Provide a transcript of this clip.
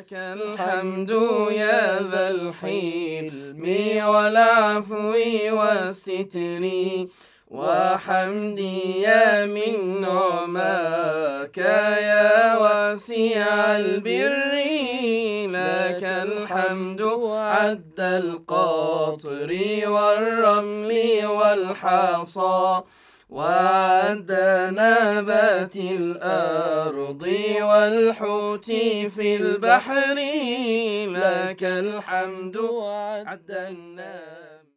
لك الحمد يا ذا الحلم والعفو والستر. وحمدي يا من نعماك يا واسع البر. لك الحمد عد القطر والرمل والحصى. وعد نبات الأرض والحوت في البحر لك الحمد. عد الناس